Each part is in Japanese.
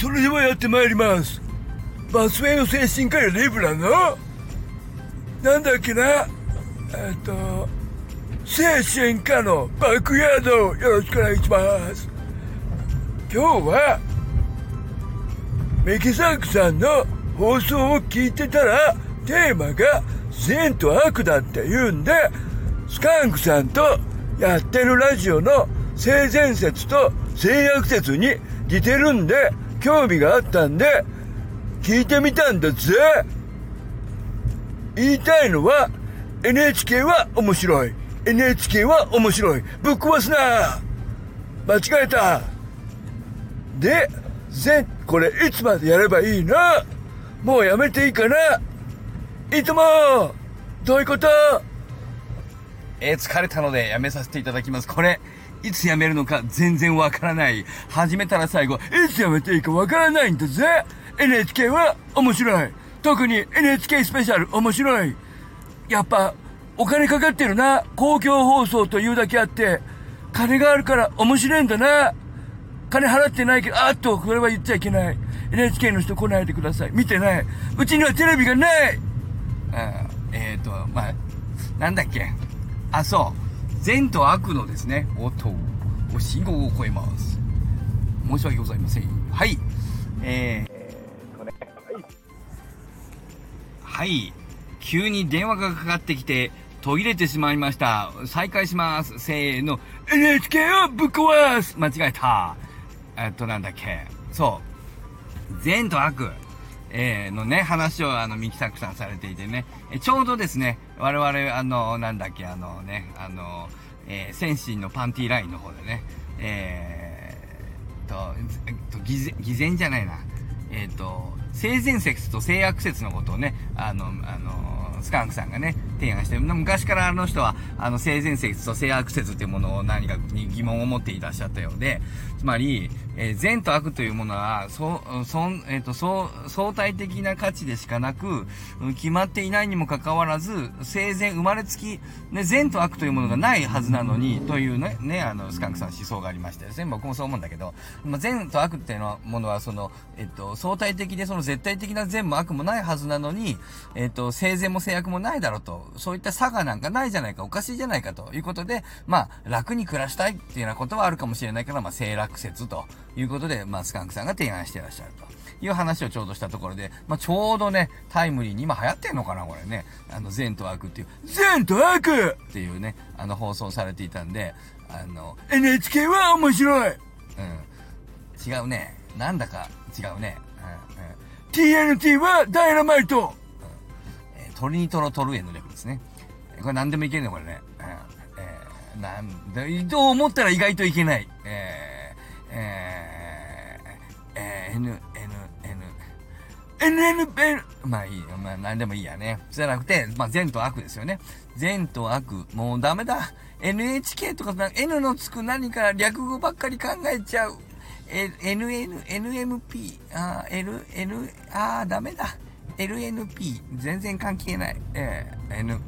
それではやってまいります。バスウェイの精神科医リブラの？なんだっけな？えっと精神科のバックヤードよろしくお願いします。今日はメキサークさんの放送を聞いてたらテーマが善と悪だって言うんでスカンクさんとやってるラジオの性善説と性悪説に似てるんで興味があったんで聞いてみたんだぜ。言いたいのは NHK は面白い。NHK は面白い。ぶっ壊すな間違えた。で全これいつまでやればいいの？もうやめていいかな？いつもどういうこと？え、疲れたのでやめさせていただきます。これ、いつやめるのか全然わからない。始めたら最後、いつやめていいかわからないんだぜ !NHK は面白い。特に NHK スペシャル面白い。やっぱ、お金かかってるな。公共放送というだけあって、金があるから面白いんだな。金払ってないけど、あっと、これは言っちゃいけない。NHK の人来ないでください。見てない。うちにはテレビがないあえっ、ー、と、まあ、なんだっけ。あ、そう。善と悪のですね、音、信号を超えます。申し訳ございません。はい。えー、これ。はい。急に電話がかかってきて、途切れてしまいました。再開します。せーの。NHK をぶっ壊す間違えた。えっと、なんだっけ。そう。善と悪。えー、のね、話をあの、ミキサクさんされていてね、えちょうどですね、我々、あの、なんだっけ、あのね、あの、えー、センシンのパンティーラインの方でね、えー、と、えっと、偽善、偽善じゃないな、えっ、ー、と、性善説と性悪説のことをね、あの、あの、スカンクさんがね、提案して、昔からあの人は、あの、性善説と性悪説っていうものを何かに疑問を持っていらっしゃったようで、つまり、えー、善と悪というものは、そう、そん、えっ、ー、と、そう、相対的な価値でしかなく、決まっていないにもかかわらず、生前生まれつき、ね、善と悪というものがないはずなのに、というね、ね、あの、スカンクさん思想がありましてですね、僕もそう思うんだけど、まあ、善と悪っていうのは、ものは、その、えっ、と、相対的でその絶対的な善も悪もないはずなのに、えっ、と、生前も制約もないだろうと、そういった差がなんかないじゃないか、おかしいじゃないかということで、まあ、楽に暮らしたいっていうようなことはあるかもしれないから、まあ、性楽説ということで、まあ、スカンクさんが提案してらっしゃると。いう話をちょうどしたところで、まあ、ちょうどね、タイムリーに今流行ってんのかなこれね。あの、善と悪っていう、善と悪っていうね、あの、放送されていたんで、あの、NHK は面白いうん。違うね。なんだか違うね。うん、うん。TNT はダイナマイト、うんえー、トリニトロトルエの略ですね。これ何でもいけんねこれね。うんえー、なんだ、と思ったら意外といけない。えー、えー N、N、N、N、N、まあいいよ。まあ何でもいいやね。じゃなくて、まあ善と悪ですよね。善と悪。もうダメだ。NHK とか N のつく何か略語ばっかり考えちゃう。NN、NMP、あ、L、N、あーダメだ。LNP、全然関係ない。えー、N。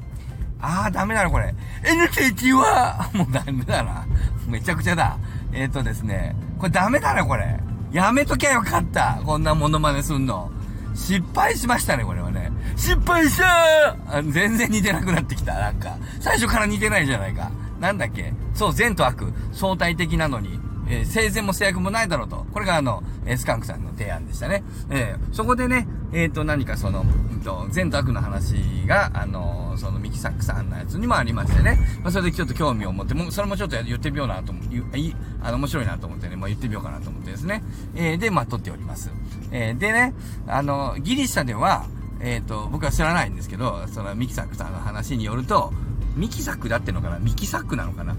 あーダメだな、これ。NTT は、もうダメだな。めちゃくちゃだ。えっ、ー、とですね。これダメだな、これ。やめときゃよかった。こんなモノマネすんの。失敗しましたね、これはね。失敗した全然似てなくなってきた、なんか。最初から似てないじゃないか。なんだっけ?そう、善と悪。相対的なのに。えー、生前も制約もないだろうと。これがあの、え、スカンクさんの提案でしたね。えー、そこでね、えっ、ー、と、何かその、うんと、善と悪の話が、あのそのミキサックさんのやつにもありましてね。まあ、それでちょっと興味を持って、もそれもちょっと言ってみようなと思う、い、あの、面白いなと思ってね、もう言ってみようかなと思ってですね。えー、で、まあ、撮っております。え、でね、あの、ギリシャでは、えっ、と、僕は知らないんですけど、そのミキサックさんの話によると、ミキサックだってのかな？ミキサックなのかな？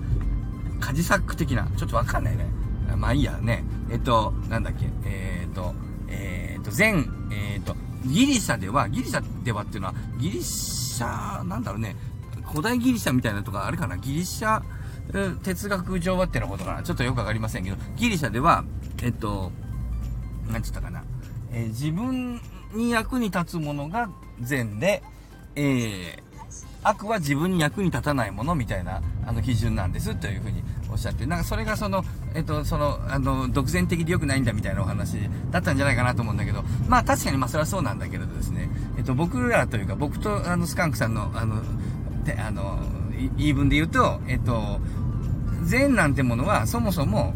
カジサック的な。ちょっとわかんないね。まあいいやね。えっと、なんだっけ。えー、っと、えー、っと、全、えー、っと、ギリシャでは、ギリシャではっていうのは、ギリシャ、なんだろうね。古代ギリシャみたいなとかあれかなギリシャ、哲学上はってのことかなちょっとよくわかりませんけど、ギリシャでは、えっと、なんつったかな。えー、自分に役に立つものが善で、えー、悪は自分に役に立たないものみたいな、あの基準なんですというふうにおっしゃって、なんかそれがその、えっと、その、あの、独善的で良くないんだみたいなお話だったんじゃないかなと思うんだけど、まあ確かにまあそれはそうなんだけれどですね、えっと、僕らというか、僕とあの、スカンクさんの、あの、で、あの、言い分で言うと、えっと、善なんてものはそもそも、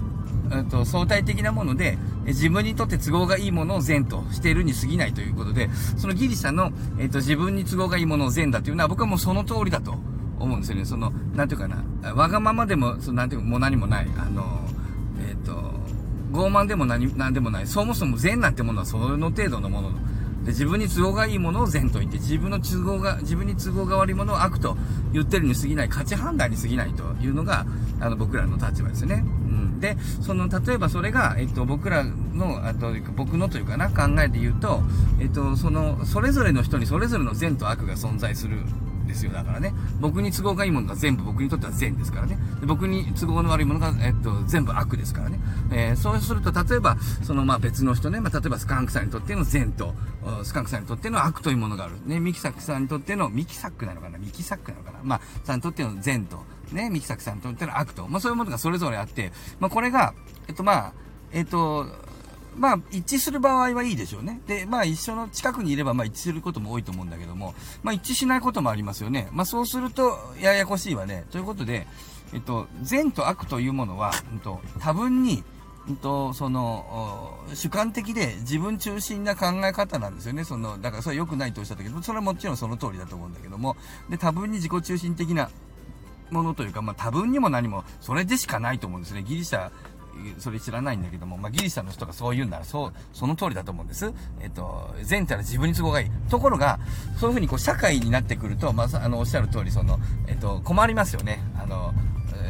えっと、相対的なもので、自分にとって都合がいいものを善としているに過ぎないということで、そのギリシャの、えっと、自分に都合がいいものを善だというのは僕はもうその通りだと思うんですよね。その、なんていうかな、わがままでも、そのなんていうか、もう何もない、あの、えっと、傲慢でも何、何でもない。そもそも善なんてものはその程度のもので、自分に都合がいいものを善と言って、自分の都合が、自分に都合が悪いものを悪と言ってるに過ぎない、価値判断に過ぎないというのが、あの、僕らの立場ですね。うん。で、その、例えばそれが、えっと、僕らの、あと、僕のというかな、考えで言うと、えっと、その、それぞれの人にそれぞれの善と悪が存在するですよ。だからね。僕に都合がいいものが全部僕にとっては善ですからね。で僕に都合の悪いものが、えっと、全部悪ですからね。えー、そうすると、例えば、その、まあ、別の人ね、まあ、例えばスカンクさんにとっての善と、スカンクさんにとっての悪というものがある。ね、ミキサックさんにとっての、ミキサックなのかな？ミキサックなのかな？まあ、さんにとっての善と、ね、ミキサックさんにとっての悪と。まあ、そういうものがそれぞれあって、まあ、これが、えっと、まあ、えっと、まあ、一致する場合はいいでしょうね。で、まあ、一緒の近くにいれば、まあ、一致することも多いと思うんだけども、まあ、一致しないこともありますよね。まあ、そうすると、ややこしいわね。ということで、えっと、善と悪というものは、うんと、多分に、うんと、その、主観的で自分中心な考え方なんですよね。その、だからそれは良くないとおっしゃったけど、それはもちろんその通りだと思うんだけども、で、多分に自己中心的なものというか、まあ、多分にも何も、それでしかないと思うんですね。ギリシャそれ知らないんだけども、まあ、ギリシャの人がそう言うなら、そう、その通りだと思うんです。えっと、前提は自分に都合がいい。ところが、そういうふうにこう、社会になってくると、まあ、あの、おっしゃる通り、その、えっと、困りますよね。あの、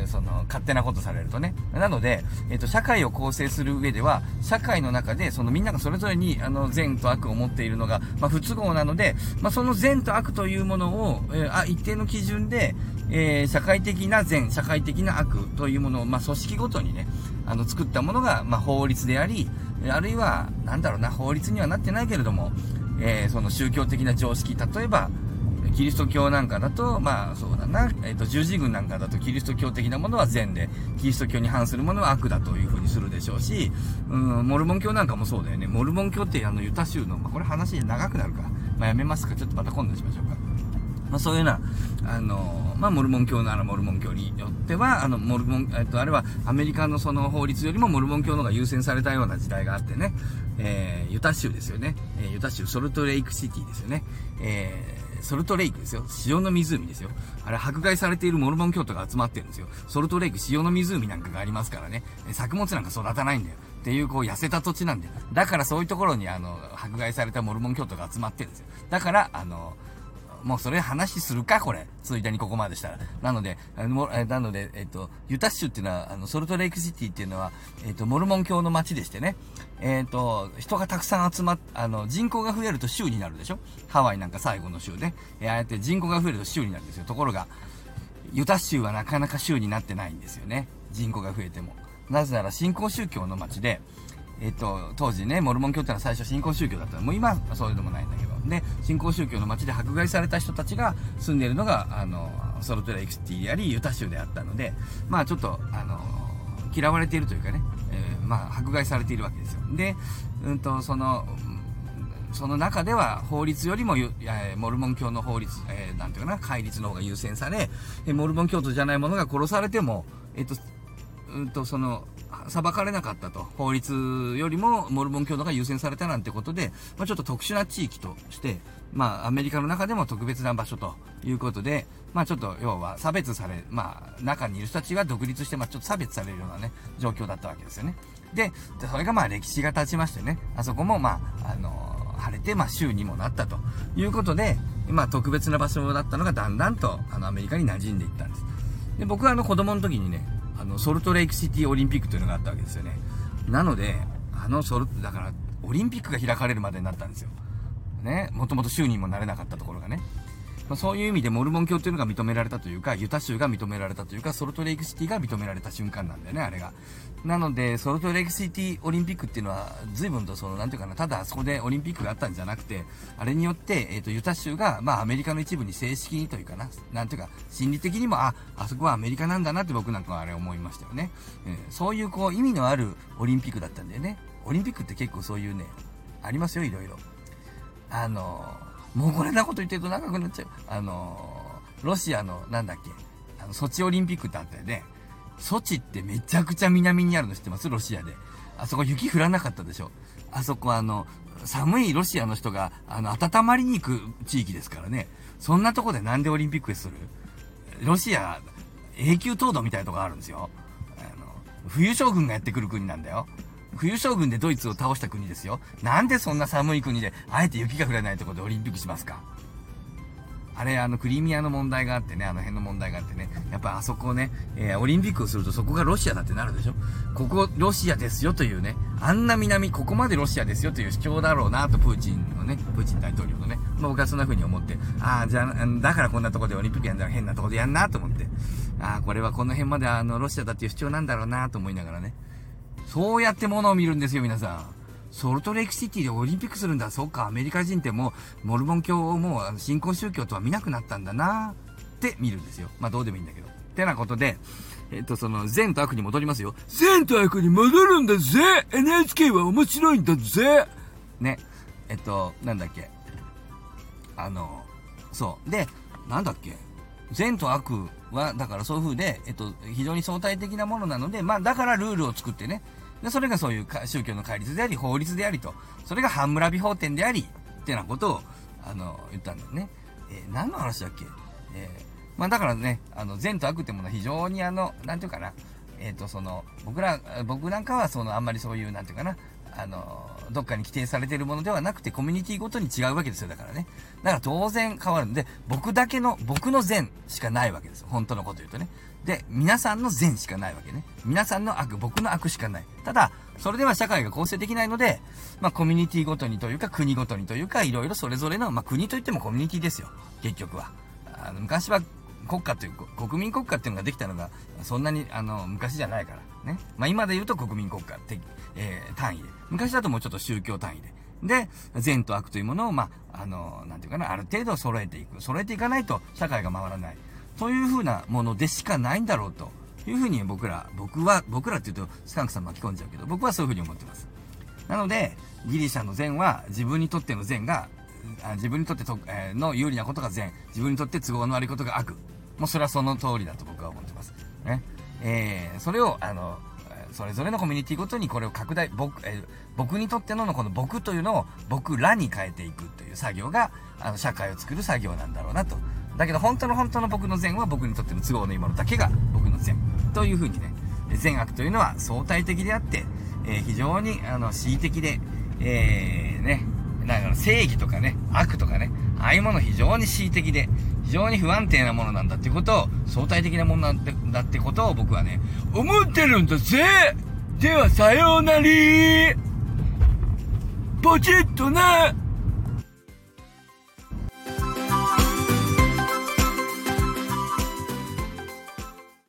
その、勝手なことされるとね。なので、えっと、社会を構成する上では、社会の中で、そのみんながそれぞれに、あの、善と悪を持っているのが、まあ、不都合なので、まあ、その善と悪というものを、えー、あ、一定の基準で、えー、社会的な善、社会的な悪というものを、まあ、組織ごとにね、あの、作ったものが、まあ、法律であり、あるいは、なんだろうな、法律にはなってないけれども、えー、その宗教的な常識、例えば、キリスト教なんかだと、まあそうだな、えっ、ー、と、十字軍なんかだとキリスト教的なものは善で、キリスト教に反するものは悪だというふうにするでしょうし、うん、モルモン教なんかもそうだよね。モルモン教ってあの、ユタ州の、まあこれ話長くなるか。まあやめますか。ちょっとまた今度にしましょうか。まあそういうような、あの、まあモルモン教ならモルモン教によっては、あの、モルモン、えっと、あれはアメリカのその法律よりもモルモン教の方が優先されたような時代があってね、えー、ユタ州ですよね。えー、ユタ州ソルトレイクシティですよね。えーソルトレイクですよ。塩の湖ですよ。あれ、迫害されているモルモン教徒が集まってるんですよ。ソルトレイク、塩の湖なんかがありますからね。作物なんか育たないんだよ。っていう、こう、痩せた土地なんだよ。だからそういうところに、あの、迫害されたモルモン教徒が集まってるんですよ。だから、あの、もうそれ話するかこれ。ついでにここまでしたら。なので、あの、なので、えっと、ユタ州っていうのは、あの、ソルトレイクシティっていうのは、えっと、モルモン教の街でしてね。えっと、人がたくさん集まっ、あの、人口が増えると州になるでしょ？ハワイなんか最後の州で。えああやって人口が増えると州になるんですよ。ところが、ユタ州はなかなか州になってないんですよね。人口が増えても。なぜなら新興宗教の街で、えっと、当時ね、モルモン教ってのは最初新興宗教だったのもう今はそういうのもないんだけど。で、新興宗教の街で迫害された人たちが住んでいるのが、あの、ソルトレイクシティであり、ユタ州であったので、まあちょっと、あの、嫌われているというかね、えー、まあ迫害されているわけですよ。で、うんと、その、その中では法律よりも、えモルモン教の法律、えー、なんていうかな、戒律の方が優先され、えモルモン教徒じゃない者が殺されても、えっ、と、うんと、その、裁かれなかったと。法律よりもモルモン教徒が優先されたなんてことで、まあ、ちょっと特殊な地域として、まあ、アメリカの中でも特別な場所ということで、まあ、ちょっと、要は差別され、まあ、中にいる人たちが独立して、まあ、ちょっと差別されるようなね、状況だったわけですよね。で、それがまあ、歴史が経ちましてね、あそこもまあ、あの晴れて、まあ、州にもなったということで、まあ、特別な場所だったのがだんだんと、あの、アメリカに馴染んでいったんです。で、僕はあの、子供の時にね、あの、ソルトレイクシティオリンピックというのがあったわけですよね。なので、あのソルト、だから、オリンピックが開かれるまでになったんですよ。ね、もともと州にもなれなかったところがね。まあ、そういう意味でモルモン教っていうのが認められたというか、ユタ州が認められたというか、ソルトレイクシティが認められた瞬間なんだよね、あれが。なので、ソルトレイクシティオリンピックっていうのは、随分とその、なんていうかな、ただあそこでオリンピックがあったんじゃなくて、あれによって、えっ、ー、と、ユタ州が、まあ、アメリカの一部に正式にというかな、なんていうか、心理的にも、あ、あそこはアメリカなんだなって僕なんかはあれ思いましたよね。えー、そういうこう、意味のあるオリンピックだったんだよね。オリンピックって結構そういうね、ありますよ、いろいろ。あのもうこれなこと言ってると長くなっちゃう。あのロシアの、なんだっけ、あの、ソチオリンピックってあったよね。ソチってめちゃくちゃ南にあるの知ってます？ロシアで。あそこ雪降らなかったでしょ。あそこあの、寒いロシアの人が、あの、温まりに行く地域ですからね。そんなとこでなんでオリンピックする？ロシア、永久凍土みたいなとこあるんですよ。あの、冬将軍がやってくる国なんだよ。冬将軍でドイツを倒した国ですよ。なんでそんな寒い国で、あえて雪が降らないところでオリンピックしますか？あれ、あの、クリミアの問題があってね、あの辺の問題があってね、やっぱあそこをね、えー、オリンピックをするとそこがロシアだってなるでしょ？ここ、ロシアですよというね、あんな南、ここまでロシアですよという主張だろうなと、プーチンのね、プーチン大統領のね、ま、僕はそんな風に思って、ああ、じゃあ、だからこんなとこでオリンピックやんだら変なとこでやんなと思って、ああ、これはこの辺まであの、ロシアだっていう主張なんだろうなと思いながらね、そうやってものを見るんですよ、皆さん。ソルトレイクシティでオリンピックするんだ。そっか、アメリカ人ってもう、モルモン教をもう、新興宗教とは見なくなったんだなって見るんですよ。まあ、どうでもいいんだけど。ってなことで、えっと、その、善と悪に戻りますよ。善と悪に戻るんだぜ !NHK は面白いんだぜね。えっと、なんだっけ。あの、そう。で、なんだっけ。善と悪は、だからそういう風で、えっと、非常に相対的なものなので、まあ、だからルールを作ってね、で、それがそういう宗教の戒律であり、法律でありと、それが半村美法典であり、ってなことを、あの、言ったんだよね。えー、何の話だっけ？えー、まあだからね、あの、善と悪ってものは非常にあの、なんていうかな、えっ、ー、と、その、僕ら、僕なんかはその、あんまりそういう、なんていうかな、あの、どっかに規定されているものではなくて、コミュニティごとに違うわけですよ、だからね。だから当然変わるんで、僕だけの、僕の善しかないわけですよ。本当のこと言うとね。で、皆さんの善しかないわけね。皆さんの悪、僕の悪しかない。ただ、それでは社会が構成できないので、まあ、コミュニティごとにというか、国ごとにというか、いろいろそれぞれの、まあ、国といってもコミュニティですよ。結局は。あの、昔は国家という、国民国家っていうのができたのが、そんなに、あの、昔じゃないから。ね。まあ、今で言うと国民国家って、えー、単位で。昔だともうちょっと宗教単位で。で、善と悪というものを、まあ、あの、なんていうかな、ある程度揃えていく。揃えていかないと社会が回らない。というふうなものでしかないんだろうというふうに僕ら、僕は、僕らって言うとスカンクさん巻き込んじゃうけど、僕はそういうふうに思ってます。なので、ギリシャの善は自分にとっての善が、自分にとってと、えー、の有利なことが善、自分にとって都合の悪いことが悪。もうそれはその通りだと僕は思ってます。ね。えー、それを、あの、それぞれのコミュニティごとにこれを拡大、僕、えー、僕にとってののこの僕というのを僕らに変えていくという作業が、あの、社会を作る作業なんだろうなと。だけど本当の本当の僕の善は僕にとっての都合のいいものだけが僕の善。というふうにね、善悪というのは相対的であって、えー、非常に、あの、恣意的で、えー、ね、だから正義とかね、悪とかね、ああいうもの非常に恣意的で、非常に不安定なものなんだってことを、相対的なものなんだってことを僕はね、思ってるんだぜ。ではさようなり。ポチッとな。